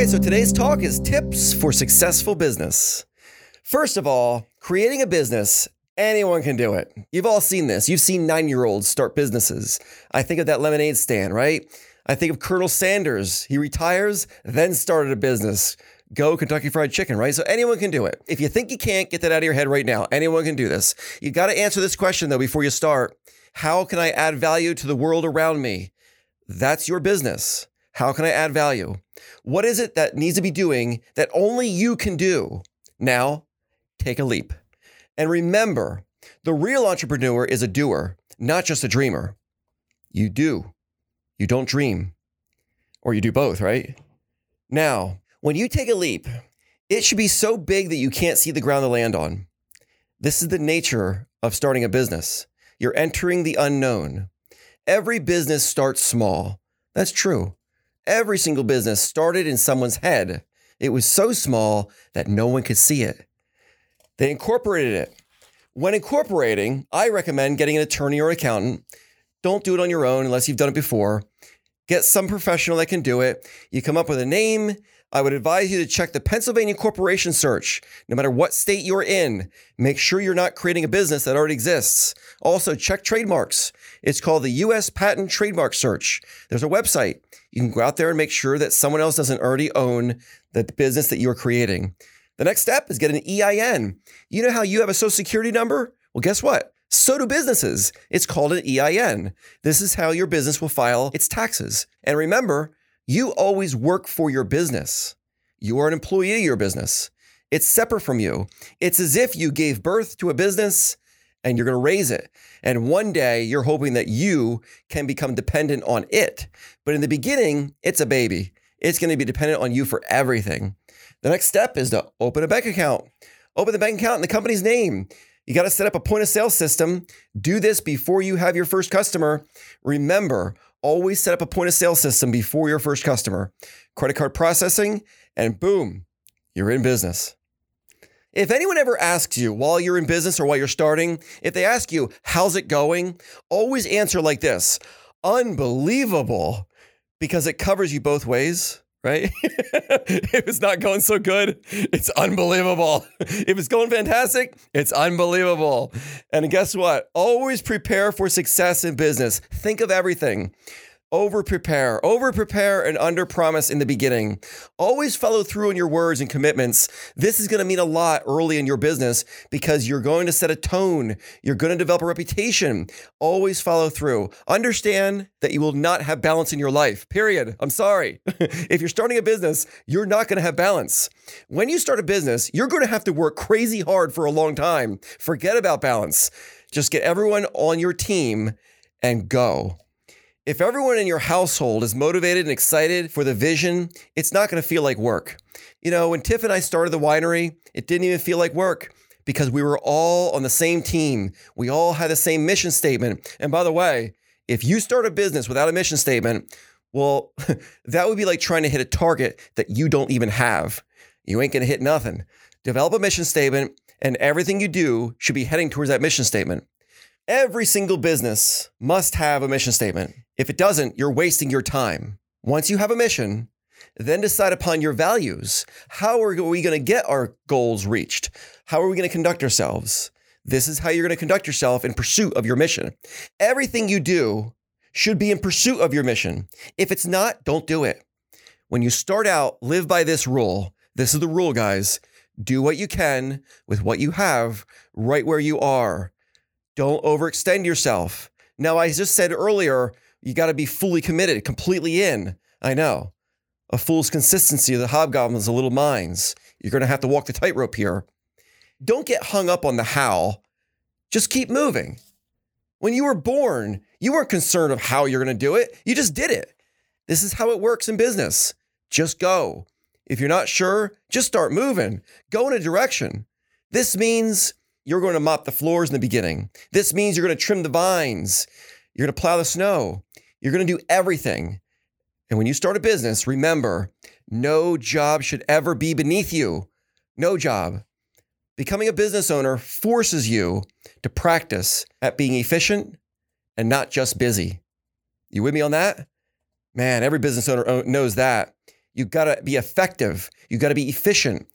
Okay, so today's talk is tips for successful business. First of all, creating a business, anyone can do it. You've all seen this. You've seen nine year olds start businesses. I think of that lemonade stand, right? I think of Colonel Sanders. He retires, then started a business. Go Kentucky Fried Chicken, right? So anyone can do it. If you think you can't, get that out of your head right now. Anyone can do this. You got to answer this question though before you start. How can I add value to the world around me? That's your business. How can I add value? What is it that needs to be doing that only you can do? Now, take a leap. And remember, the real entrepreneur is a doer, not just a dreamer. You do. You don't dream. Or you do both, right? Now, when you take a leap, it should be so big that you can't see the ground to land on. This is the nature of starting a business. You're entering the unknown. Every business starts small. That's true. Every single business started in someone's head. It was so small that no one could see it. They incorporated it. When incorporating, I recommend getting an attorney or accountant. Don't do it on your own unless you've done it before. Get some professional that can do it. You come up with a name. I would advise you to check the Pennsylvania Corporation Search. No matter what state you're in, make sure you're not creating a business that already exists. Also, check trademarks. It's called the U.S. Patent Trademark Search. There's a website. You can go out there and make sure that someone else doesn't already own the business that you're creating. The next step is get an EIN. You know how you have a social security number? Well, guess what? So do businesses. It's called an EIN. This is how your business will file its taxes. And remember, you always work for your business. You are an employee of your business. It's separate from you. It's as if you gave birth to a business and you're going to raise it. And one day you're hoping that you can become dependent on it. But in the beginning, it's a baby. It's going to be dependent on you for everything. The next step is to open a bank account. Open the bank account in the company's name. You got to set up a point of sale system. Do this before you have your first customer. Remember, always set up a point of sale system before your first customer. Credit card processing, and boom, you're in business. If anyone ever asks you while you're in business or while you're starting, if they ask you, how's it going? Always answer like this unbelievable, because it covers you both ways, right? if it's not going so good, it's unbelievable. If it's going fantastic, it's unbelievable. And guess what? Always prepare for success in business. Think of everything over prepare, over prepare, and under promise in the beginning. Always follow through on your words and commitments. This is going to mean a lot early in your business because you're going to set a tone. You're going to develop a reputation. Always follow through. Understand that you will not have balance in your life, period. I'm sorry. if you're starting a business, you're not going to have balance. When you start a business, you're going to have to work crazy hard for a long time. Forget about balance. Just get everyone on your team and go. If everyone in your household is motivated and excited for the vision, it's not going to feel like work. You know, when Tiff and I started the winery, it didn't even feel like work because we were all on the same team. We all had the same mission statement. And by the way, if you start a business without a mission statement, well, that would be like trying to hit a target that you don't even have. You ain't going to hit nothing. Develop a mission statement, and everything you do should be heading towards that mission statement. Every single business must have a mission statement. If it doesn't, you're wasting your time. Once you have a mission, then decide upon your values. How are we going to get our goals reached? How are we going to conduct ourselves? This is how you're going to conduct yourself in pursuit of your mission. Everything you do should be in pursuit of your mission. If it's not, don't do it. When you start out, live by this rule. This is the rule, guys. Do what you can with what you have right where you are. Don't overextend yourself. Now, I just said earlier, you got to be fully committed, completely in. I know. A fool's consistency of the hobgoblins the little minds. You're going to have to walk the tightrope here. Don't get hung up on the how. Just keep moving. When you were born, you weren't concerned of how you're going to do it. You just did it. This is how it works in business. Just go. If you're not sure, just start moving. Go in a direction. This means you're going to mop the floors in the beginning. This means you're going to trim the vines. You're going to plow the snow. You're going to do everything. And when you start a business, remember no job should ever be beneath you. No job. Becoming a business owner forces you to practice at being efficient and not just busy. You with me on that? Man, every business owner knows that. You got to be effective. You got to be efficient.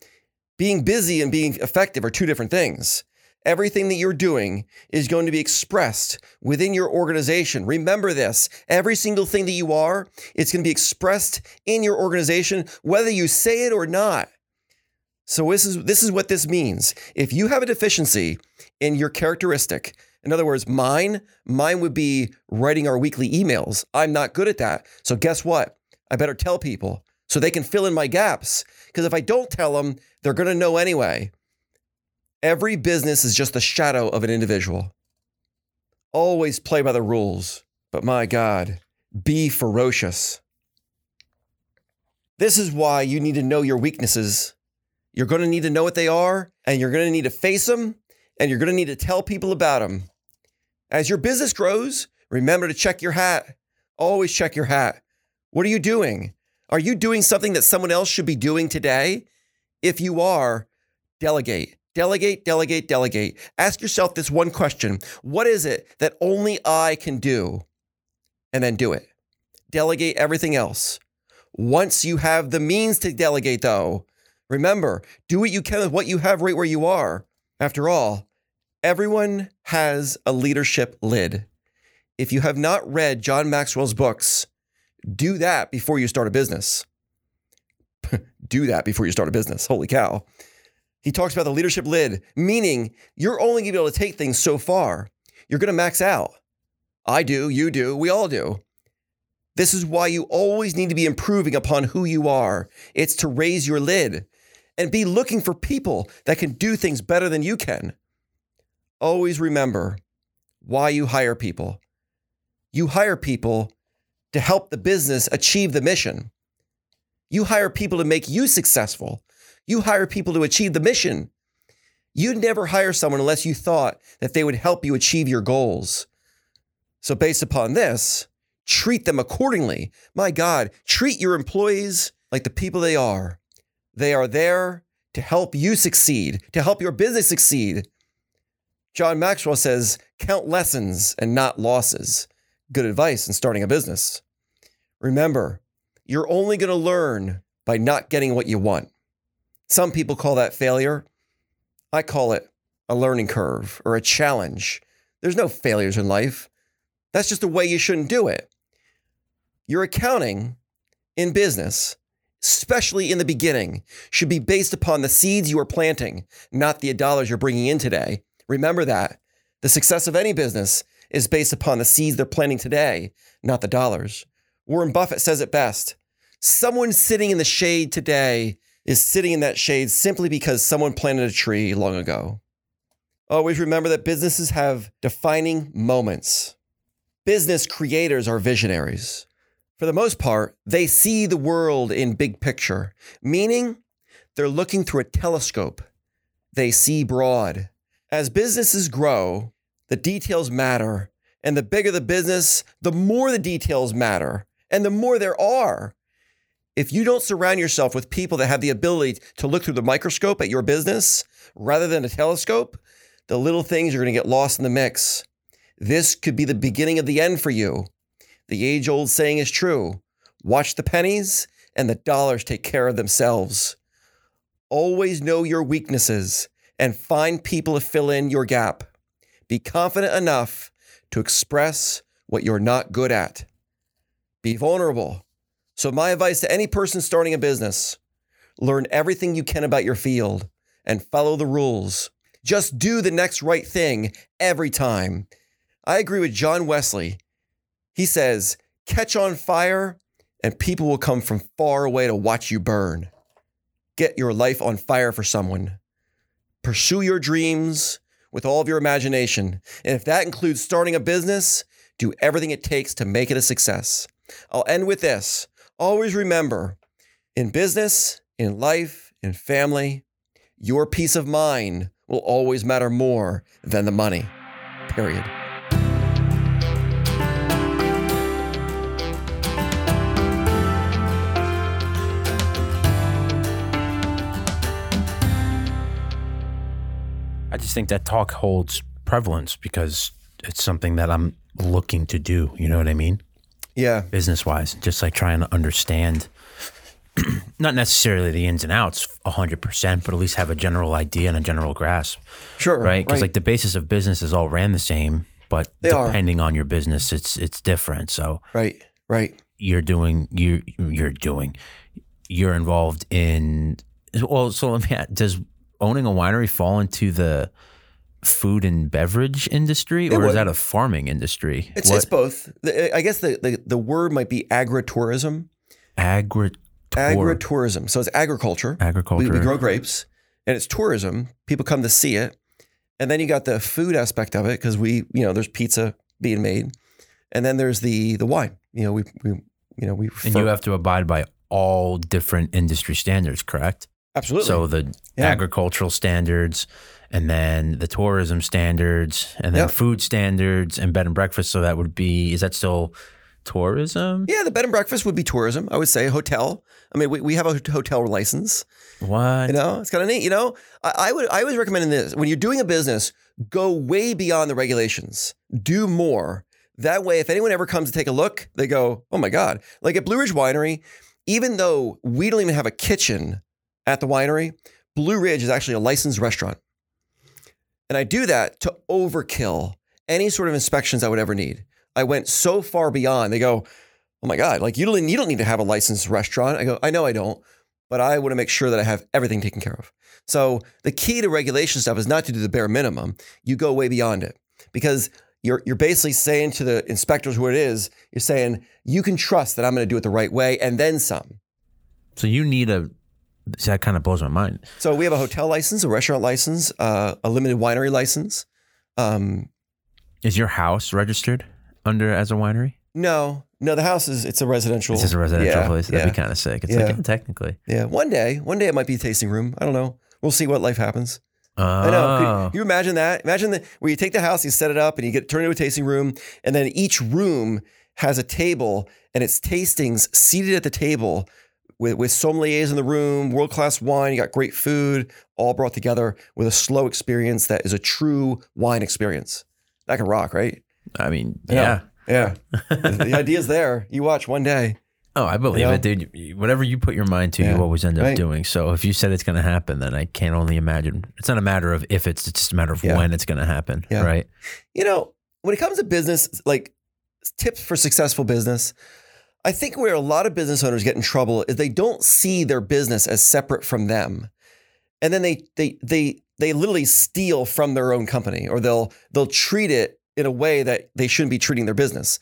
Being busy and being effective are two different things. Everything that you're doing is going to be expressed within your organization. Remember this every single thing that you are, it's going to be expressed in your organization, whether you say it or not. So, this is, this is what this means. If you have a deficiency in your characteristic, in other words, mine, mine would be writing our weekly emails. I'm not good at that. So, guess what? I better tell people so they can fill in my gaps. Because if I don't tell them, they're going to know anyway. Every business is just the shadow of an individual. Always play by the rules, but my God, be ferocious. This is why you need to know your weaknesses. You're going to need to know what they are, and you're going to need to face them, and you're going to need to tell people about them. As your business grows, remember to check your hat. Always check your hat. What are you doing? Are you doing something that someone else should be doing today? If you are, delegate. Delegate, delegate, delegate. Ask yourself this one question What is it that only I can do? And then do it. Delegate everything else. Once you have the means to delegate, though, remember, do what you can with what you have right where you are. After all, everyone has a leadership lid. If you have not read John Maxwell's books, do that before you start a business. do that before you start a business. Holy cow. He talks about the leadership lid, meaning you're only going to be able to take things so far. You're going to max out. I do, you do, we all do. This is why you always need to be improving upon who you are. It's to raise your lid and be looking for people that can do things better than you can. Always remember why you hire people. You hire people to help the business achieve the mission. You hire people to make you successful. You hire people to achieve the mission. You'd never hire someone unless you thought that they would help you achieve your goals. So, based upon this, treat them accordingly. My God, treat your employees like the people they are. They are there to help you succeed, to help your business succeed. John Maxwell says, count lessons and not losses. Good advice in starting a business. Remember, you're only going to learn by not getting what you want. Some people call that failure. I call it a learning curve or a challenge. There's no failures in life. That's just the way you shouldn't do it. Your accounting in business, especially in the beginning, should be based upon the seeds you are planting, not the dollars you're bringing in today. Remember that. The success of any business is based upon the seeds they're planting today, not the dollars. Warren Buffett says it best. Someone sitting in the shade today is sitting in that shade simply because someone planted a tree long ago. Always remember that businesses have defining moments. Business creators are visionaries. For the most part, they see the world in big picture, meaning they're looking through a telescope. They see broad. As businesses grow, the details matter. And the bigger the business, the more the details matter. And the more there are. If you don't surround yourself with people that have the ability to look through the microscope at your business rather than a telescope, the little things are going to get lost in the mix. This could be the beginning of the end for you. The age old saying is true watch the pennies, and the dollars take care of themselves. Always know your weaknesses and find people to fill in your gap. Be confident enough to express what you're not good at. Be vulnerable so, my advice to any person starting a business learn everything you can about your field and follow the rules. Just do the next right thing every time. I agree with John Wesley. He says, catch on fire and people will come from far away to watch you burn. Get your life on fire for someone. Pursue your dreams with all of your imagination. And if that includes starting a business, do everything it takes to make it a success. I'll end with this. Always remember in business, in life, in family, your peace of mind will always matter more than the money. Period. I just think that talk holds prevalence because it's something that I'm looking to do. You know what I mean? Yeah. Business wise, just like trying to understand, not necessarily the ins and outs 100%, but at least have a general idea and a general grasp, Sure. right? Because like the basis of business is all ran the same, but They are. depending on your business, it's it's different. So right. Right. you're doing you you're doing you're involved in well so let me ask, does owning a winery fall into the food and beverage industry or is that a farming industry It's, it's both. I guess the, the, the word might be agritourism. agri Agritourism. So it's agriculture. agriculture We, we grow grapes and it's tourism. People come to see it. And then you got the food aspect of it because we, you know, there's pizza being made. And then there's the the wine. You know, we, we you know, we and you have to abide by all different industry standards correct absolutely. so the Yeah. agricultural standards and then the tourism standards and then Yep. food standards and bed and breakfast so that would be is that still tourism yeah, the bed and breakfast would be tourism. I would say hotel. I mean, we, we have a hotel license. what You know, it's kind of neat. You know, I, I would I always recommend this when you're doing a business, go way beyond the regulations. Do more. That way, if anyone ever comes to take a look, they go, "Oh my god!" Like at Blue Ridge Winery, even though we don't even have a kitchen at the winery, Blue Ridge is actually a licensed restaurant, and I do that to overkill any sort of inspections I would ever need. I went so far beyond. They go, "Oh my god!" Like you don't you don't need to have a licensed restaurant. I go, "I know I don't." but I want to make sure that I have everything taken care of. So the key to regulation stuff is not to do the bare minimum. You go way beyond it because you're you're basically saying to the inspectors who it is. You're saying you can trust that I'm going to do it the right way and then some. So you need a. See, that kind of blows my mind. So we have a hotel license, a restaurant license, uh, a limited winery license. Um, Is your house registered under as a winery? no, no, the house is it's a residential. It's just a residential yeah, place. That'd Yeah, be kind of sick. It's Yeah. like technically. yeah. One day, one day it might be a tasting room. I don't know. We'll see what life happens. Oh, I know. Could- Can you imagine that? Imagine that where you take the house, you set it up, and you get turned into a tasting room, and then each room has a table, and it's tastings seated at the table with with sommeliers in the room, world class wine. You got great food, all brought together with a slow experience that is a true wine experience. That can rock, right? I mean, Yeah. yeah. Yeah, the, the idea's there. You watch one day. Oh, I believe You know? it, dude. Whatever you put your mind to, Yeah. you always end up Right. doing. So if you said it's going to happen, then I can only imagine. It's not a matter of if it's, it's just a matter of Yeah. when it's going to happen, Yeah. right? You know, when it comes to business, like tips for successful business, I think where a lot of business owners get in trouble is they don't see their business as separate from them. And then they they they they literally steal from their own company or they'll they'll treat it in a way that they shouldn't be treating their business.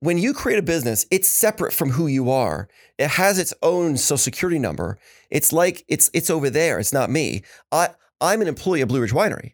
When you create a business, it's separate from who you are. It has its own social security number. It's like it's it's over there. It's not me. I I'm an employee of Blue Ridge Winery.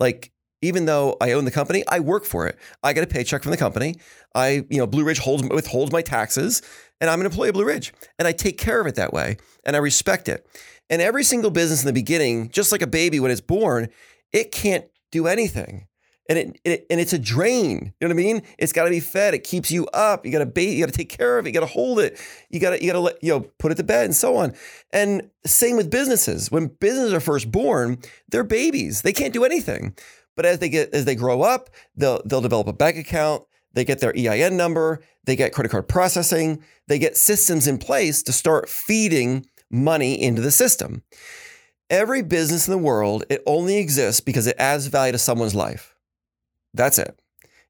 Like even though I own the company, I work for it. I get a paycheck from the company. I, you know, Blue Ridge holds withholds my taxes, and I'm an employee of Blue Ridge, and I take care of it that way, and I respect it. And every single business in the beginning, just like a baby when it's born, it can't do anything, and it, it and it's a drain. You know what I mean? It's got to be fed. It keeps you up. You got to bait. You got to take care of it. You got to hold it. You got to you got to let you know put it to bed and so on. And same with businesses. When businesses are first born, they're babies. They can't do anything. But as they get as they grow up, they'll they'll develop a bank account. They get their EIN number. They get credit card processing. They get systems in place to start feeding money into the system. Every business in the world, it only exists because it adds value to someone's life. That's it.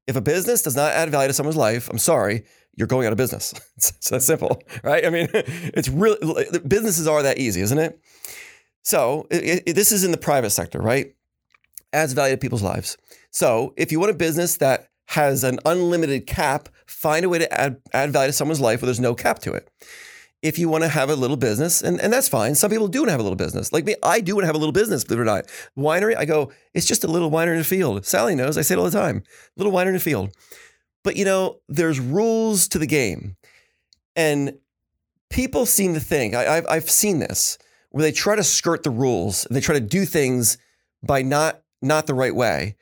If a business does not add value to someone's life, I'm sorry, you're going out of business. It's, that simple, right? I mean, it's really businesses are that easy, isn't it? So it, it- this is in the private sector, right? Adds value to people's lives. So if you want a business that has an unlimited cap, find a way to add, add value to someone's life where there's no cap to it. If you want to have a little business, and, and that's fine. Some people do want to have a little business. Like me, I do want to have a little business, believe it or not. Winery, I go, it's just a little winery in the field. Sally knows, I say it all the time. Little winery in the field. But you know, there's rules to the game. And people seem to think, I, I've, I've seen this. where they try to skirt the rules they try to do things by not not the right way,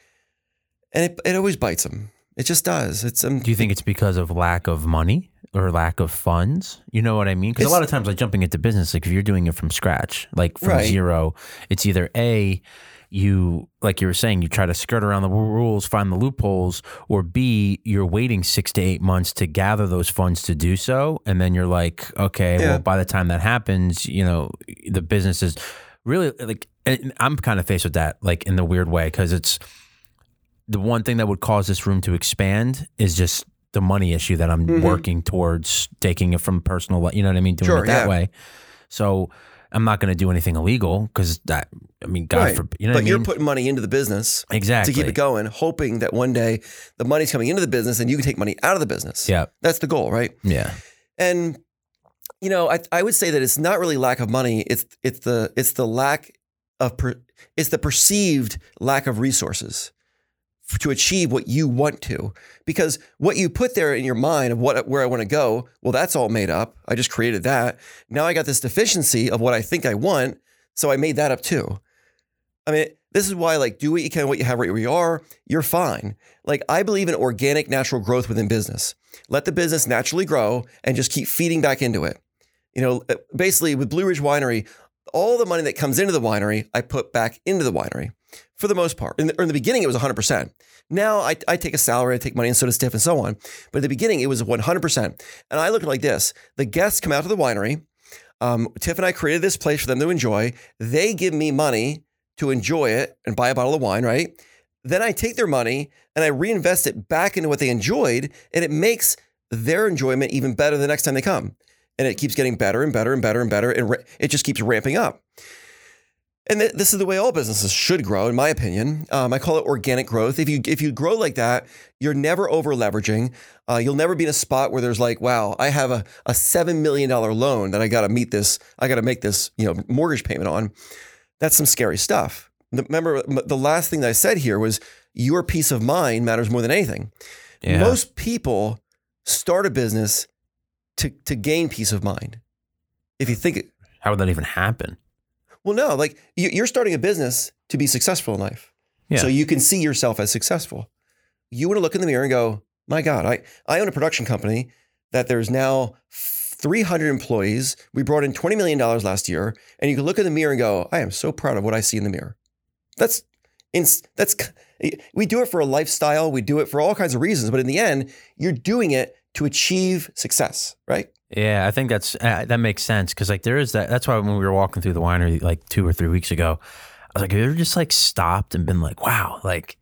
and it it always bites them. It just does. It's um, Do you think it's because of lack of money or lack of funds? You know what I mean? Because a lot of times, like jumping into business, like if you're doing it from scratch, like from Right. zero, it's either a you like you were saying, you try to skirt around the rules, find the loopholes, or B, you're waiting six to eight months to gather those funds to do so, and then you're like, okay, Yeah. well, by the time that happens, you know, the business is really like. And I'm kind of faced with that, like in the weird way, because it's the one thing that would cause this room to expand is just the money issue that I'm Mhm. working towards taking it from personal, you know what I mean, doing Sure, it that yeah. way. So I'm not going to do anything illegal because that, I mean, God right. forbid, you know but what I you're mean? putting money into the business exactly. to keep it going, hoping that one day the money's coming into the business and you can take money out of the business. Yeah. That's the goal, right? Yeah. And you know, I I would say that it's not really lack of money. It's it's the it's the lack of per, it's the perceived lack of resources to achieve what you want to. Because what you put there in your mind of what where I want to go, well, that's all made up. I just created that. Now I got this deficiency of what I think I want, so I made that up too. I mean, this is why like do what you can, what you have right where you are. You're fine. Like I believe in organic, natural growth within business. Let the business naturally grow and just keep feeding back into it. You know, uh, basically with Blue Ridge Winery, all the money that comes into the winery, I put back into the winery for the most part. In the, in the beginning, it was 100%. Now I, I take a salary, I take money, and so does Tiff, and so on. But at the beginning, it was 100%. And I look at it like this the guests come out to the winery. Um, Tiff and I created this place for them to enjoy. They give me money to enjoy it and buy a bottle of wine, right? Then I take their money and I reinvest it back into what they enjoyed, and it makes their enjoyment even better the next time they come. And it keeps getting better and better and better and better, and it just keeps ramping up. And th- this is the way all businesses should grow, in my opinion. Um, I call it organic growth. If you if you grow like that, you're never over leveraging. Uh, you'll never be in a spot where there's like, wow, I have a, a seven million dollar loan that I got to meet this. I got to make this you know mortgage payment on. That's some scary stuff. Remember, the last thing that I said here was your peace of mind matters more than anything. Yeah. Most people start a business to to gain peace of mind. If you think, How would that even happen? well, no, like you- you're starting a business to be successful in life, Yeah. so you can see yourself as successful. You want to look in the mirror and go, "My God, I I own a production company that there's now 300 employees. We brought in 20 million dollars last year, and you can look in the mirror and go, I am so proud of what I see in the mirror. That's that's we do it for a lifestyle. We do it for all kinds of reasons, but in the end, you're doing it to achieve success, right? Yeah, I think that's uh, that makes sense because like there is that. That's why when we were walking through the winery like two or three weeks ago, I was like, have you ever just like stopped and been like, wow, like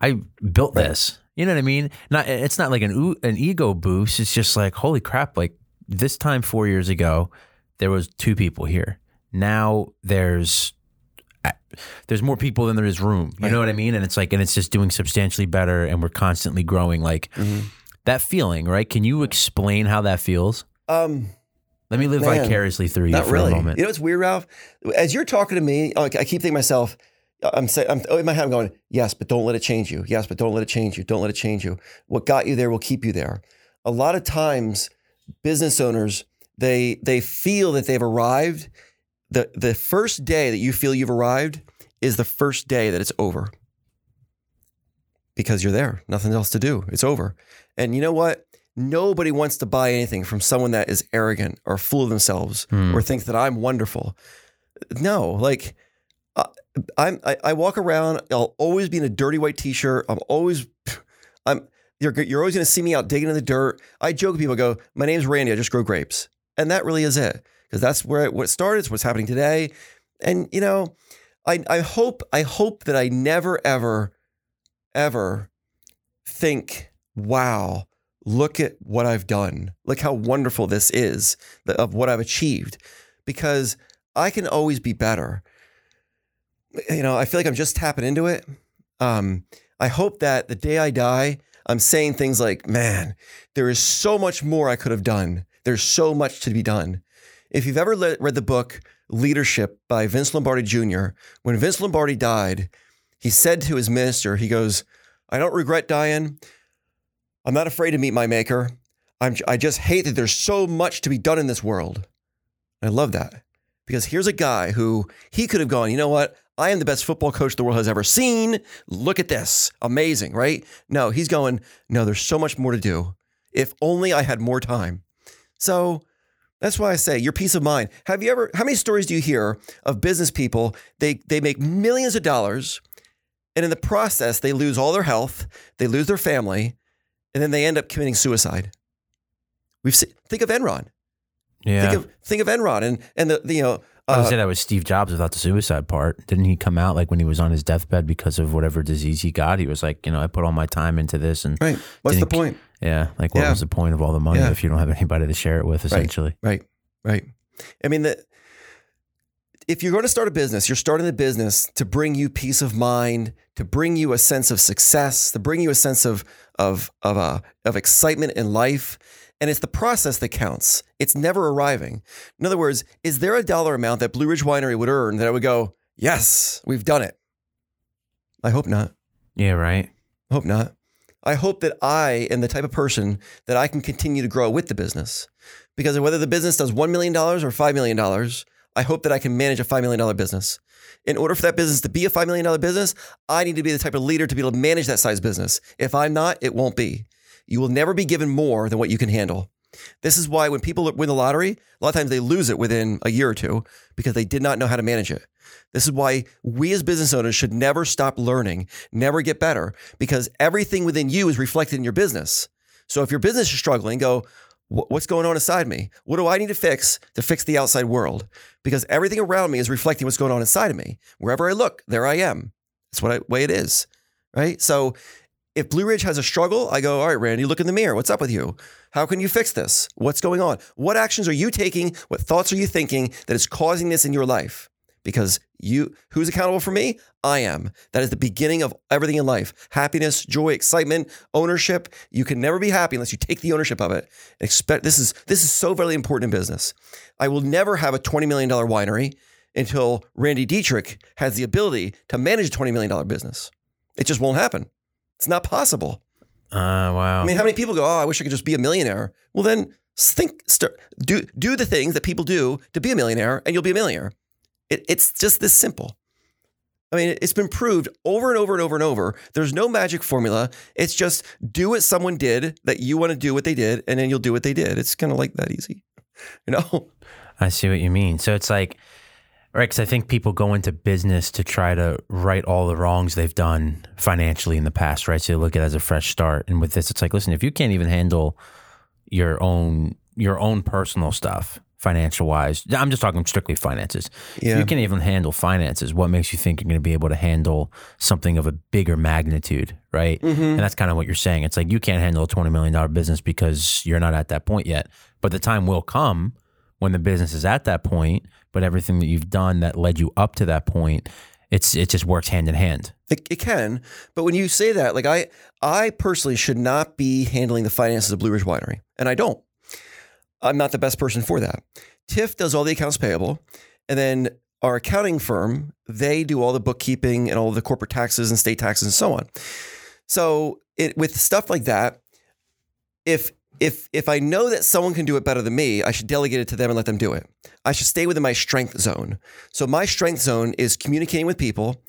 I built Right. this. You know what I mean? Not it's not like an an ego boost. It's just like holy crap! Like this time four years ago, there was two people here. Now there's there's more people than there is room. You know what I mean? And it's like and it's just doing substantially better, and we're constantly growing. Like that feeling, right? Can you explain how that feels? Um, Let me live Man, vicariously through you Not for really. a moment. You know what's weird, Ralph? As you're talking to me, like, I keep thinking to myself, I'm saying, I'm in my head, I'm going, yes, but don't let it change you. Yes, but don't let it change you. Don't let it change you. What got you there will keep you there. A lot of times, business owners they they feel that they've arrived. the The first day that you feel you've arrived is the first day that it's over, because you're there. Nothing else to do. It's over. And you know what? Nobody wants to buy anything from someone that is arrogant or full of themselves Hmm. or thinks that I'm wonderful. No, like uh, I'm. I, I walk around. I'll always be in a dirty white t-shirt. I'm always. I'm. You're you're always going to see me out digging in the dirt. I joke with people. I Go. My name's Randy. I just grow grapes, and that really is it because that's where it, what started. It's what's happening today, and you know, I I hope I hope that I never ever ever think, wow, look at what I've done. Look how wonderful this is of what I've achieved. Because I can always be better. You know, I feel like I'm just tapping into it. Um, I hope that the day I die, I'm saying things like, man, there is so much more I could have done. There's so much to be done. If you've ever read the book Leadership by Vince Lombardi Jr., when Vince Lombardi died, he said to his minister, he goes, I don't regret dying. I'm not afraid to meet my maker. I'm, I just hate that there's so much to be done in this world. I love that Because here's a guy who he could have gone, you know what? I am the best football coach the world has ever seen. Look at this. Amazing, right? No, he's going, no, there's so much more to do. If only I had more time. So that's why I say your peace of mind. Have you ever, how many stories do you hear of business people? They, they make millions of dollars and in the process, they lose all their health, they lose their family, and then they end up committing suicide. We've seen, think of Enron. Yeah. Think of think of Enron and and the, the you know I would uh, say that was Steve Jobs without the suicide part. Didn't he come out like when he was on his deathbed because of whatever disease he got? He was like, you know, I put all my time into this, and right. What's the point? yeah, like what Yeah. was the point of all the money Yeah. if you don't have anybody to share it with? Essentially, Right. Right. I mean the if you're going to start a business, you're starting the business to bring you peace of mind, to bring you a sense of success, to bring you a sense of of of uh, of excitement in life, and it's the process that counts. It's never arriving. In other words, is there a dollar amount that Blue Ridge Winery would earn that I would go, yes, we've done it? I hope not. yeah, right. I hope not. I hope that I am the type of person that I can continue to grow with the business. Because whether the business does $1 million or $5 million, I hope that I can manage a $5 million business. In order for that business to be a $5 million business, I need to be the type of leader to be able to manage that size business. If I'm not, it won't be. You will never be given more than what you can handle. This is why when people win the lottery, a lot of times they lose it within a year or two because they did not know how to manage it. This is why we as business owners should never stop learning, never get better, because everything within you is reflected in your business. So if your business is struggling, go, "Wh- what's going on inside me? What do I need to fix to fix the outside world? Because everything around me is reflecting what's going on inside of me. Wherever I look, there I am. That's what I, way it is, right? So if Blue Ridge has a struggle, I go, all right, Randy, look in the mirror. What's up with you? How can you fix this? What's going on? What actions are you taking? What thoughts are you thinking that is causing this in your life? Because you, who's accountable for me? I am. That is the beginning of everything in life happiness, joy, excitement, ownership. You can never be happy unless you take the ownership of it. Expect this is this is so very important in business. I will never have a $20 million winery until Randy Detrick has the ability to manage a $20 million business. It just won't happen. It's not possible. Uh, wow. I mean, how many people go, "Oh, I wish I could just be a millionaire." Well, then think, start, do do the things that people do to be a millionaire, and you'll be a millionaire. It, it's just this simple. I mean, it's been proved over and over and over and over. There's no magic formula. It's just do what someone did that you want to do what they did, and then you'll do what they did. It's kind of like that easy, you know? I see what you mean. So it's like, right? Because I think people go into business to try to right all the wrongs they've done financially in the past, right? So they look at it as a fresh start. And with this, it's like, listen, if you can't even handle your own your own personal stuff, financial wise, I'm just talking strictly finances. If you can't even handle finances, what makes you think you're going to be able to handle something of a bigger magnitude, right? Mm-hmm. And that's kind of what you're saying. It's like you can't handle a $20 million business because you're not at that point yet. But the time will come when the business is at that point, but everything that you've done that led you up to that point, it's it just works hand in hand. It, it can, but when you say that, like I, I personally should not be handling the finances of Blue Ridge Winery, and I don't. I'm not the best person for that. Tiff does all the accounts payable, and then our accounting firm they do all the bookkeeping and all the corporate taxes and state taxes and so on. So it, with stuff like that, if if if I know that someone can do it better than me, I should delegate it to them and let them do it. I should stay within my strength zone. So my strength zone is communicating with people,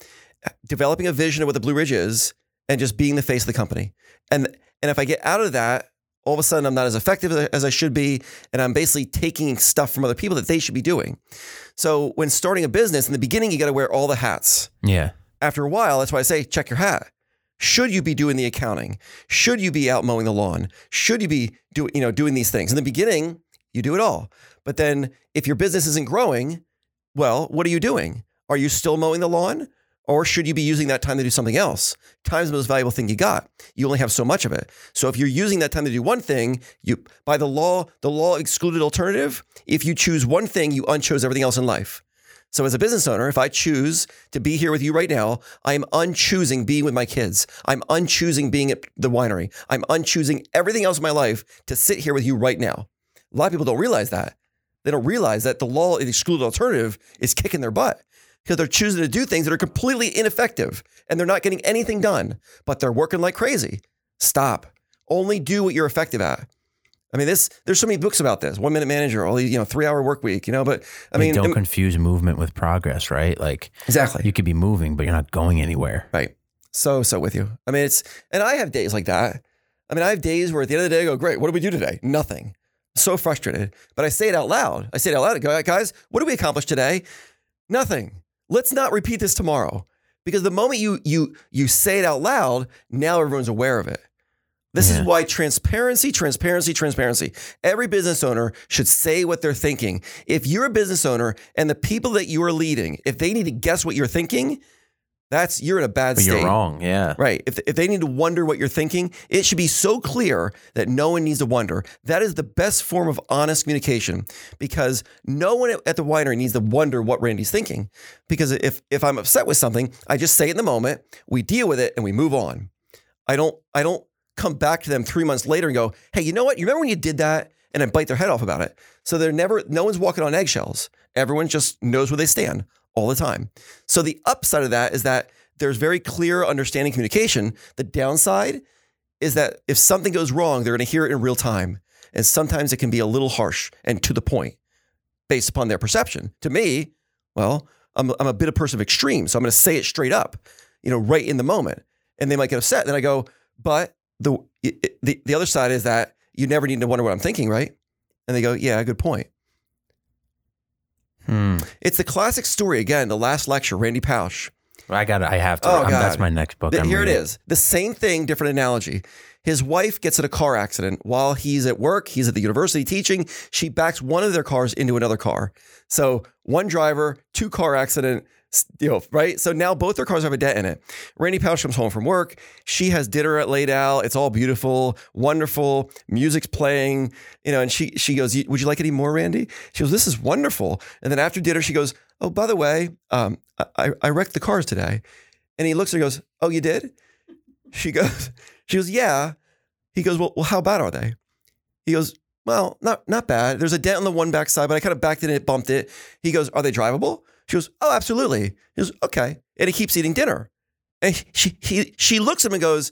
developing a vision of what the Blue Ridge is, and just being the face of the company. And and if I get out of that, all of a sudden I'm not as effective as I should be, and I'm basically taking stuff from other people that they should be doing. So when starting a business, in the beginning, you got to wear all the hats. Yeah. After a while, that's why I say check your hat. Should you be doing the accounting? Should you be out mowing the lawn? Should you be doing you know doing these things? In the beginning, you do it all. But then if your business isn't growing, well, what are you doing? Are you still mowing the lawn? Or should you be using that time to do something else? Time's the most valuable thing you got. You only have so much of it. So if you're using that time to do one thing, you by the law, the law excluded alternative, if you choose one thing, you unchose everything else in life. So as a business owner, if I choose to be here with you right now, I am unchoosing being with my kids. I'm unchoosing being at the winery. I'm unchoosing everything else in my life to sit here with you right now. A lot of people don't realize that. They don't realize that the law, excluded alternative, is kicking their butt because they're choosing to do things that are completely ineffective and they're not getting anything done, but they're working like crazy. Stop. Only do what you're effective at. I mean, this there's so many books about this. One minute manager, all these, you know, three hour work week, you know. But I Like, mean, don't confuse movement with progress, right? Like exactly. you could be moving, but you're not going anywhere. Right. So, so with you. I mean, it's, and I have days like that. I mean, I have days where at the end of the day, I go, great, what did we do today? Nothing. So frustrated. But I say it out loud. I say it out loud. I go, guys, what did we accomplish today? Nothing. Let's not repeat this tomorrow. Because the moment you you you say it out loud, now everyone's aware of it. This Yeah. is why transparency, transparency, transparency. Every business owner should say what they're thinking. If you're a business owner and the people that you are leading, if they need to guess what you're thinking, that's you're in a bad But state. you're wrong. Yeah. Right. If, if they need to wonder what you're thinking, it should be so clear that no one needs to wonder. That is the best form of honest communication because no one at the winery needs to wonder what Randy's thinking. Because if if I'm upset with something, I just say it in the moment, we deal with it and we move on. I don't I don't come back to them three months later and go, hey, you know what? You remember when you did that? And I bite their head off about it. So they're never no one's walking on eggshells. Everyone just knows where they stand all the time. So the upside of that is that there's very clear understanding communication. The downside is that if something goes wrong, they're going to hear it in real time. And sometimes it can be a little harsh and to the point based upon their perception. To me, well, I'm, I'm a bit of person of extreme. So I'm going to say it straight up, you know, right in the moment. And they might get upset. Then I go, but the, the, the other side is that you never need to wonder what I'm thinking, right? And they go, yeah, good point. Hmm. It's the classic story. Again, the last lecture, Randy Pausch. I got. I have to. Oh, I'm- that's my next book. Th- I'm Here it reading. is. The same thing, different analogy. His wife gets in a car accident while he's at work. He's at the university teaching. She backs one of their cars into another car. So one driver, two car accident. You know, right? So now both their cars have a dent in it. Randy Pausch comes home from work. She has dinner at laid out. It's all beautiful, wonderful. Music's playing. You know, and she she goes, "Would you like any more, Randy?" She goes, "This is wonderful." And then after dinner, she goes, "Oh, by the way, um, I, I- I wrecked the cars today." And he looks at her and goes, Oh, you did? She goes, She goes, Yeah. He goes, Well, well how bad are they? He goes, Well, not not bad. There's a dent on the one back side, but I kind of backed it and it bumped it. He goes, Are they drivable? She goes, Oh, absolutely. He goes, Okay. And he keeps eating dinner. And she he she looks at him and goes,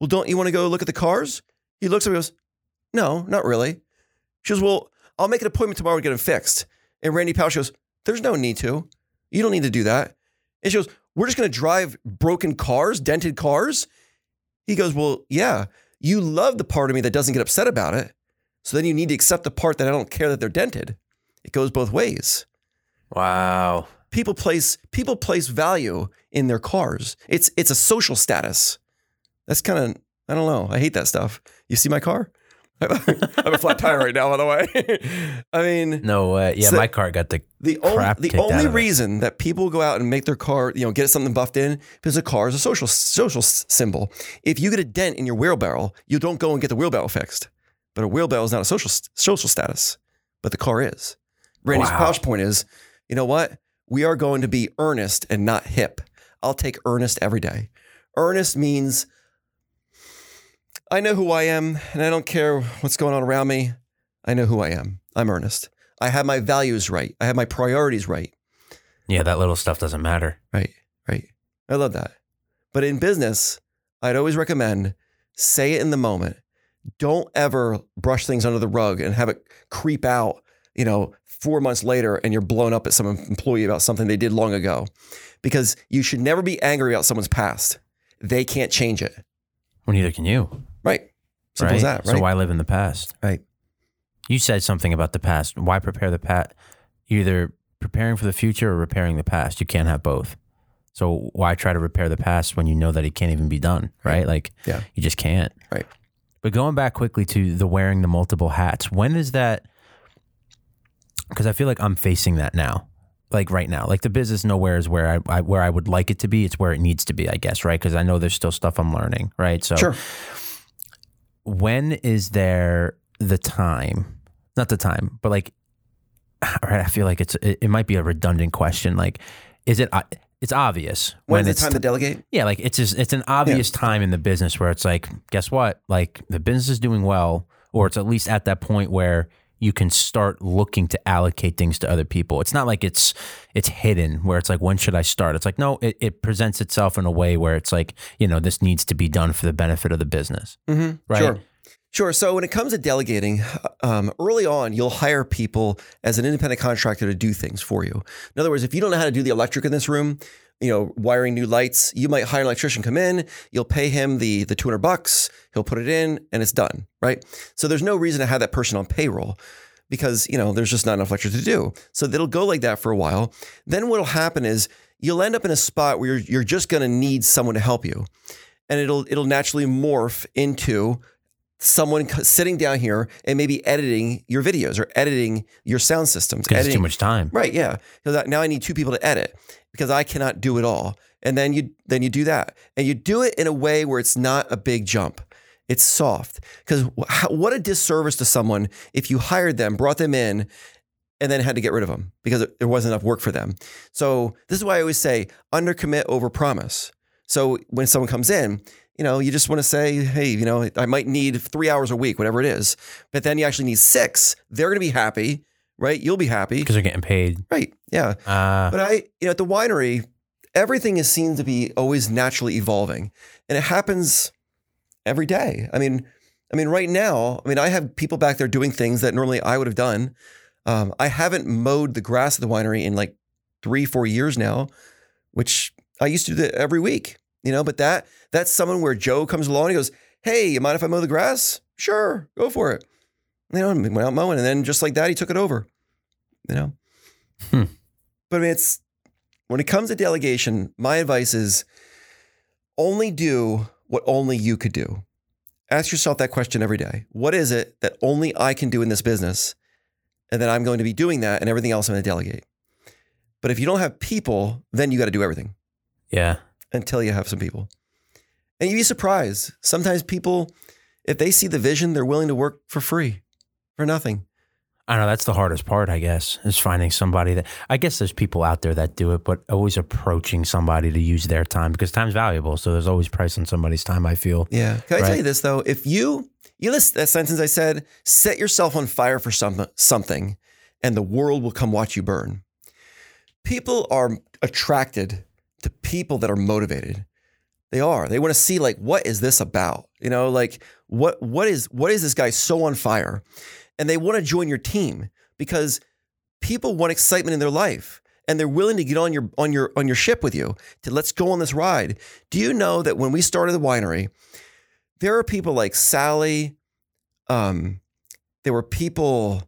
Well, don't you want to go look at the cars? He looks at her and goes, No, not really. She goes, Well, I'll make an appointment tomorrow to get them fixed. And Randy Pausch goes, There's no need to. You don't need to do that. And she goes, We're just going to drive broken cars, dented cars. He goes, Well, yeah, you love the part of me that doesn't get upset about it. So then you need to accept the part that I don't care that they're dented. It goes both ways. Wow. People place people place value in their cars. It's it's a social status. That's kind of I don't know. I hate that stuff. You see my car? I have a flat tire right now, by the way. I mean, No way. Yeah, So- my car got the. the only the only of it. reason that people go out and make their car, you know, get something buffed in because a car is a social social symbol. If you get a dent in your wheelbarrow, you don't go and get the wheelbarrow fixed. But a wheelbarrow is not a social social status, but the car is. Randy's Wow. point is, you know what? We are going to be earnest and not hip. I'll take earnest every day. Earnest means I know who I am and I don't care what's going on around me. I know who I am. I'm earnest. I have my values right. I have my priorities right. Yeah, that little stuff doesn't matter. Right. Right. I love that. But in business, I'd always recommend say it in the moment. Don't ever brush things under the rug and have it creep out, you know, four months later and you're blown up at some employee about something they did long ago. Because you should never be angry about someone's past. They can't change it. Well, neither can you. Right. Simple right? as that, right? So why live in the past? Right. You said something about the past. Why prepare the past? Either preparing for the future or repairing the past. You can't have both. So why try to repair the past when you know that it can't even be done? Right. Like, Yeah. you just can't. Right. But going back quickly to the wearing the multiple hats, when is that? Because I feel like I'm facing that now, like right now. Like the business nowhere is where I, I where I would like it to be. It's where it needs to be, I guess. Right. Because I know there's still stuff I'm learning. Right. So Sure. when is there the time not the time but like right i feel like it's it, it might be a redundant question like is it uh, it's obvious When's it's the time to delegate? yeah like it's just it's an obvious time in the business where it's like guess what like the business is doing well or it's at least at that point where you can start looking to allocate things to other people it's not like it's it's hidden where it's like when should i start it's like no it, it presents itself in a way where it's like you know this needs to be done for the benefit of the business Mm-hmm. right Sure. Sure. So when it comes to delegating, um, early on, you'll hire people as an independent contractor to do things for you. In other words, if you don't know how to do the electric in this room, you know, wiring new lights, you might hire an electrician come in, you'll pay him the the 200 bucks, he'll put it in and it's done, right? So there's no reason to have that person on payroll because, you know, there's just not enough electric to do. So it'll go like that for a while. Then what'll happen is you'll end up in a spot where you're, you're just going to need someone to help you. And it'll it'll naturally morph into someone sitting down here and maybe editing your videos or editing your sound systems. Because it's editing, too much time. Right, yeah. Because now I need two people to edit because I cannot do it all. And then you then you do that, and you do it in a way where it's not a big jump. It's soft. Because what a disservice to someone if you hired them, brought them in, and then had to get rid of them because there wasn't enough work for them. So this is why I always say undercommit, over promise. So when someone comes in, you know, you just want to say, hey, you know, I might need three hours a week, whatever it is. But then you actually need six. They're going to be happy, right? You'll be happy. Because they're getting paid. Right. Yeah. Uh, But I, you know, at the winery, everything is seen to be always naturally evolving, and it happens every day. I mean, I mean, right now, I mean, I have people back there doing things that normally I would have done. Um, I haven't mowed the grass at the winery in like three, four years now, which I used to do that every week. You know, but that that's someone where Joe comes along and he goes, "Hey, you mind if I mow the grass? Sure, go for it." You know, and went out mowing, and then just like that, he took it over. You know, Hmm. but I mean, it's when it comes to delegation, my advice is only do what only you could do. Ask yourself that question every day. What is it that only I can do in this business? And then I'm going to be doing that, and everything else I'm going to delegate. But if you don't have people, then you got to do everything yeah. Until you have some people. And you'd be surprised. Sometimes people, if they see the vision, they're willing to work for free, for nothing. I know that's the hardest part, I guess, is finding somebody that I guess there's people out there that do it, but always approaching somebody to use their time because time's valuable. So there's always price on somebody's time, I feel. Yeah. Can I tell you this though? If you you listen to that sentence I said, set yourself on fire for some something, and the world will come watch you burn. People are attracted to people that are motivated. They are. They want to see like what is this about? You know, like what what is what is this guy so on fire? And they want to join your team because people want excitement in their life and they're willing to get on your on your on your ship with you to let's go on this ride. Do you know that when we started the winery, there are people like Sally, um, there were people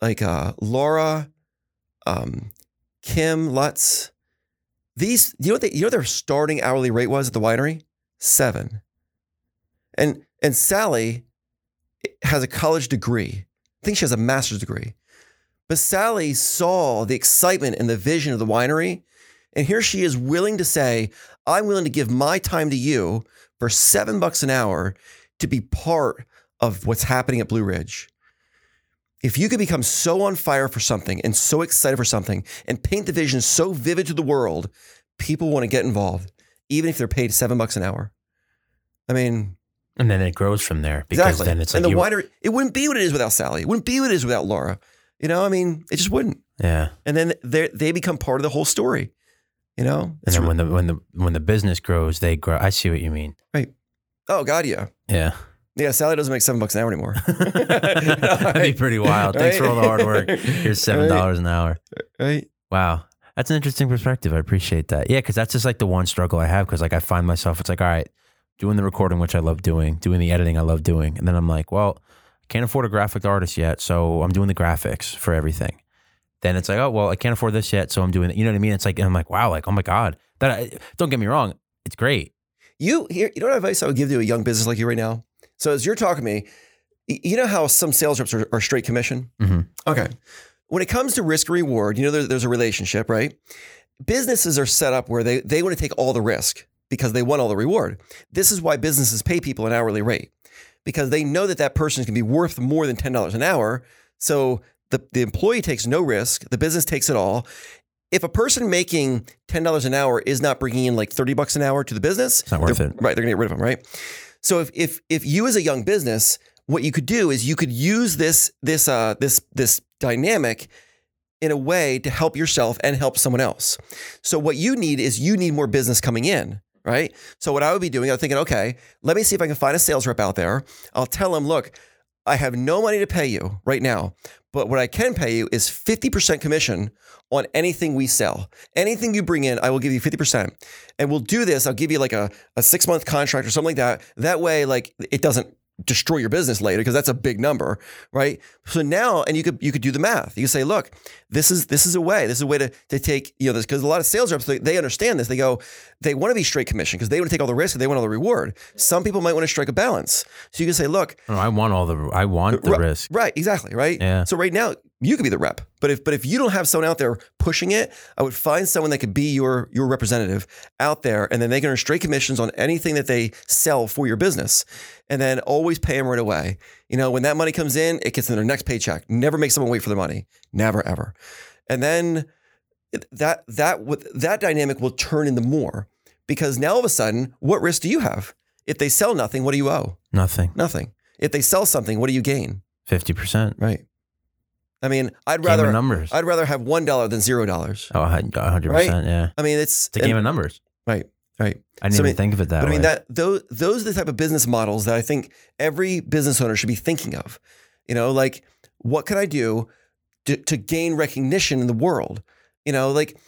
like uh, Laura, um, Kim Lutz. These, you know what they, you know their starting hourly rate was at the winery? Seven. And and Sally has a college degree. I think she has a master's degree. But Sally saw the excitement and the vision of the winery. And here she is willing to say, I'm willing to give my time to you for seven bucks an hour to be part of what's happening at Blue Ridge. If you could become so on fire for something and so excited for something and paint the vision so vivid to the world, people want to get involved, even if they're paid seven bucks an hour. I mean, And then it grows from there because exactly. then it's like and the you- winery, it wouldn't be what it is without Sally. It wouldn't be what it is without Laura. You know, I mean, it just wouldn't. yeah. And then they they become part of the whole story. You know, And then when the when the when the business grows, they grow. I see what you mean. Right. Oh god, yeah, Yeah, yeah. Sally doesn't make seven bucks an hour anymore. that'd be pretty wild. Thanks for all the hard work. Here's seven dollars an hour. right? Wow. That's an interesting perspective. I appreciate that. Yeah, because that's just like the one struggle I have. Because like I find myself, it's like, all right, doing the recording, which I love doing, doing the editing, I love doing, and then I'm like, well, I can't afford a graphic artist yet, so I'm doing the graphics for everything. Then it's like, oh well, I can't afford this yet, so I'm doing it. You know what I mean? It's like, I'm like, wow, like, oh my god, that. I, don't get me wrong, it's great. You here, you know what advice I would give to a young business like you right now? So as you're talking to me, you know how some sales reps are, are straight commission? Mhm. Okay. When it comes to risk reward, you know, there's, there's a relationship, right? Businesses are set up where they, they want to take all the risk because they want all the reward. This is why businesses pay people an hourly rate because they know that that person is going to be worth more than $10 an hour. So the, the employee takes no risk, the business takes it all. If a person making $10 an hour is not bringing in like 30 bucks an hour to the business, It's not worth it. Right, they're going to get rid of them, right? So if if if you as a young business, what you could do is you could use this this uh this this dynamic in a way to help yourself and help someone else. So what you need is you need more business coming in, right? So what I would be doing, I'm thinking, okay, let me see if I can find a sales rep out there. I'll tell them, look, I have no money to pay you right now, but what I can pay you is 50% commission on anything we sell. Anything you bring in, I will give you 50%. And we'll do this. I'll give you like a, a six month contract or something like that. That way, like it doesn't destroy your business later because that's a big number, right? So now, and you could you could do the math. You could say, look, this is this is a way. This is a way to to take you know this because a lot of sales reps they, they understand this. They go, they want to be straight commission because they want to take all the risk and they want all the reward. Some people might want to strike a balance. So you can say, look, No, I want all the I want the Ri- risk. Right, exactly, right? Yeah. So right now you could be the rep. But if but if you don't have someone out there pushing it, I would find someone that could be your your representative out there and then they can earn straight commissions on anything that they sell for your business. And then always pay them right away. You know, when that money comes in, it gets in their next paycheck. Never make someone wait for their money. Never ever. And then that that that dynamic will turn into more because now all of a sudden, what risk do you have? If they sell nothing, what do you owe? Nothing. Nothing. If they sell something, what do you gain? Fifty percent. Right. I mean, I'd rather numbers. I'd rather have one dollar than zero dollars. oh, hundred percent. Yeah. I mean, it's It's a game of numbers. right, right. I didn't So, I even mean- think of it that but I mean, that those those are the type of business models that I think every business owner should be thinking of. You know, like what can I do to, to gain recognition in the world? You know, like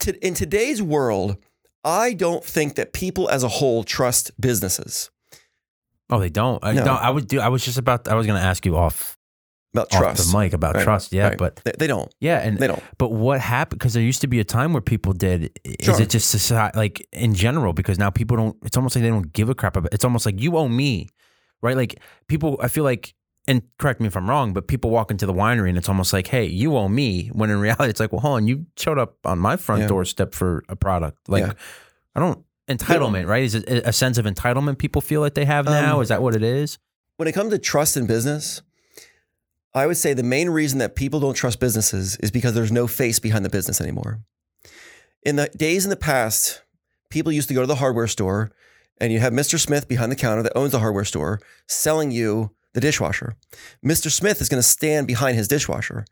to, in today's world, I don't think that people as a whole trust businesses oh, they don't. I, No. no. I would do. I was just about. I was going to ask you off about trust. the mic about Right, trust. Yeah, right. but They, they don't. yeah, and They don't. But what happened? Because there used to be a time where people did. Is it just society, like in general? Because now people don't. It's almost like they don't give a crap about. It's almost like you owe me, right? Like people. I feel like, and correct me if I'm wrong, but people walk into the winery and it's almost like, hey, you owe me. When in reality, it's like, well, hold on, you showed up on my front Yeah. doorstep for a product. Like, Yeah. I don't entitlement, right? Is it a sense of entitlement people feel like they have now? Um, Is that what it is? when it comes to trust in business, I would say the main reason that people don't trust businesses is because there's no face behind the business anymore. In the days in the past, people used to go to the hardware store and you have Mr. Smith behind the counter that owns the hardware store selling you the dishwasher. Mr. Smith is going to stand behind his dishwasher.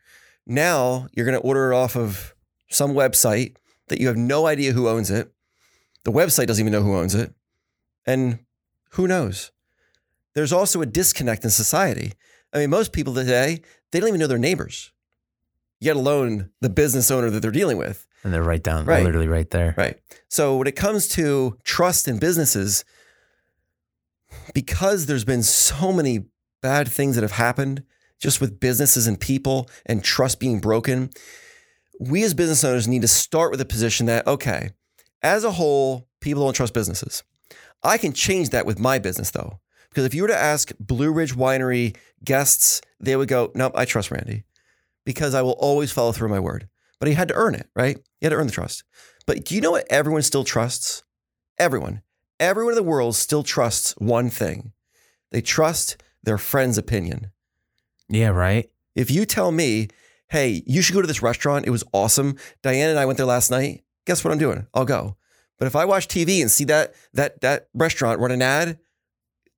Now you're going to order it off of some website that you have no idea who owns it. The website doesn't even know who owns it. And who knows? there's also a disconnect in society. I mean, most people today, they don't even know their neighbors, yet alone the business owner that they're dealing with. And they're right down, Right. literally right there. Right. So when it comes to trust in businesses, because there's been so many bad things that have happened just with businesses and people and trust being broken, we as business owners need to start with a position that, okay, as a whole, people don't trust businesses. I can change that with my business though. Because if you were to ask Blue Ridge Winery guests, they would go, Nope, I trust Randy because I will always follow through my word. But he had to earn it, right? He had to earn the trust. But do you know what everyone still trusts? Everyone. Everyone in the world still trusts one thing they trust their friend's opinion. Yeah, right. If you tell me, hey, you should go to this restaurant, it was awesome. Diane and I went there last night. Guess what I'm doing? I'll go. But if I watch TV and see that that that restaurant run an ad,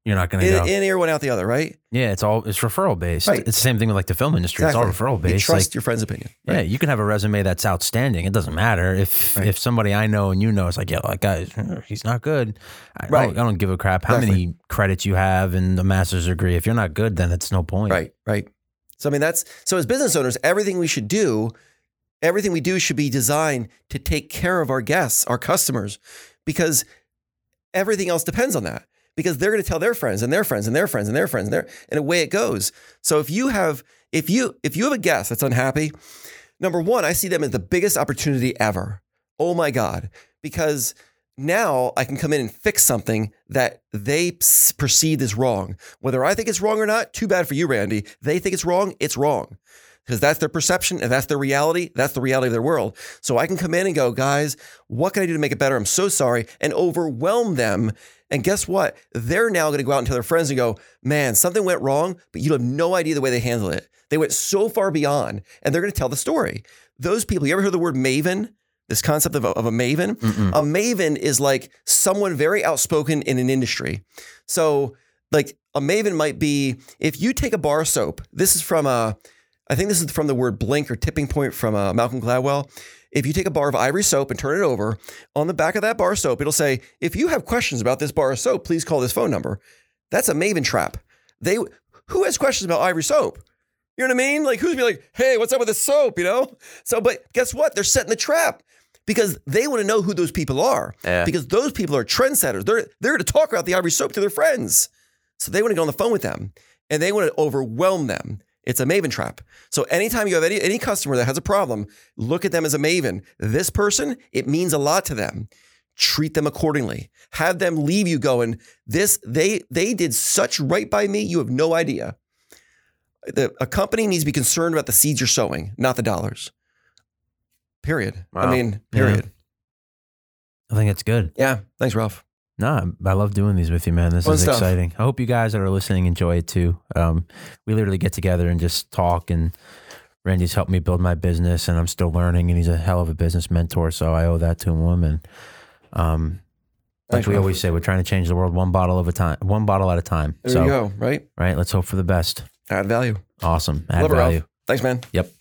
You're not going to go. in ear, one out the other, right? Yeah, it's all it's referral based. Right. It's the same thing with like the film industry. It's all Exactly. referral You based. trust Like, your friend's opinion. yeah, you can have a resume that's outstanding. It doesn't matter if Right. if somebody I know and you know is like, yeah, that guy, uh, he's not good. I, Right. don't, I don't give a crap how many credits you have and a master's degree. If you're not good, then it's no point. Right, right. So I mean that's so as business owners, everything we should do, everything we do should be designed to take care of our guests, our customers, because everything else depends on that. Because they're going to tell their friends and their friends and their friends and their friends and their and away it goes. So if you have if you if you have a guest that's unhappy, number one, I see them as the biggest opportunity ever. Oh my God. Because now I can come in and fix something that they perceived as wrong. Whether I think it's wrong or not, too bad for you, Randy. They think it's wrong, it's wrong. Because that's their perception and that's their reality. That's the reality of their world. So I can come in and go, guys, what can I do to make it better? I'm so sorry, and overwhelm them. And guess what? They're now going to go out and tell their friends and go, man, something went wrong, but you have no idea the way they handled it. They went so far beyond, and they're going to tell the story. Those people, you ever heard the word maven? This concept of a, of a maven? Mm-mm. A maven is like someone very outspoken in an industry. So, like a maven might be if you take a bar of soap. This is from a, I think this is from the word blink or tipping point from uh, Malcolm Gladwell. If you take a bar of Ivory soap and turn it over, on the back of that bar of soap, it'll say, if you have questions about this bar of soap, please call this phone number. That's a Maven trap. They who has questions about Ivory soap? You know what I mean? Like who's be like, hey, what's up with this soap? You know? So, but guess what? They're setting the trap because they want to know who those people are. Yeah. Because those people are trendsetters. They're they're to talk about the Ivory soap to their friends. So they want to get on the phone with them and they want to overwhelm them. It's a maven trap. So anytime you have any, any customer that has a problem, look at them as a maven. This person, it means a lot to them. Treat them accordingly. Have them leave you going, this, they they did such right by me, you have no idea. The, a company needs to be concerned about the seeds you're sowing, not the dollars. Period. I Wow. mean, Yeah. period. I think it's good. Yeah. Thanks, Ralph. No, I love doing these with you, man. This Fun is stuff. exciting. I hope you guys that are listening enjoy it too. Um, we literally get together and just talk, and Randy's helped me build my business, and I'm still learning, and he's a hell of a business mentor, so I owe that to him. And um, like Thanks, we always say, we're trying to change the world one bottle of a time, one bottle at a time. There so, you go. Right. right, let's hope for the best. Add value. Awesome, add Love value. Thanks, man. Yep.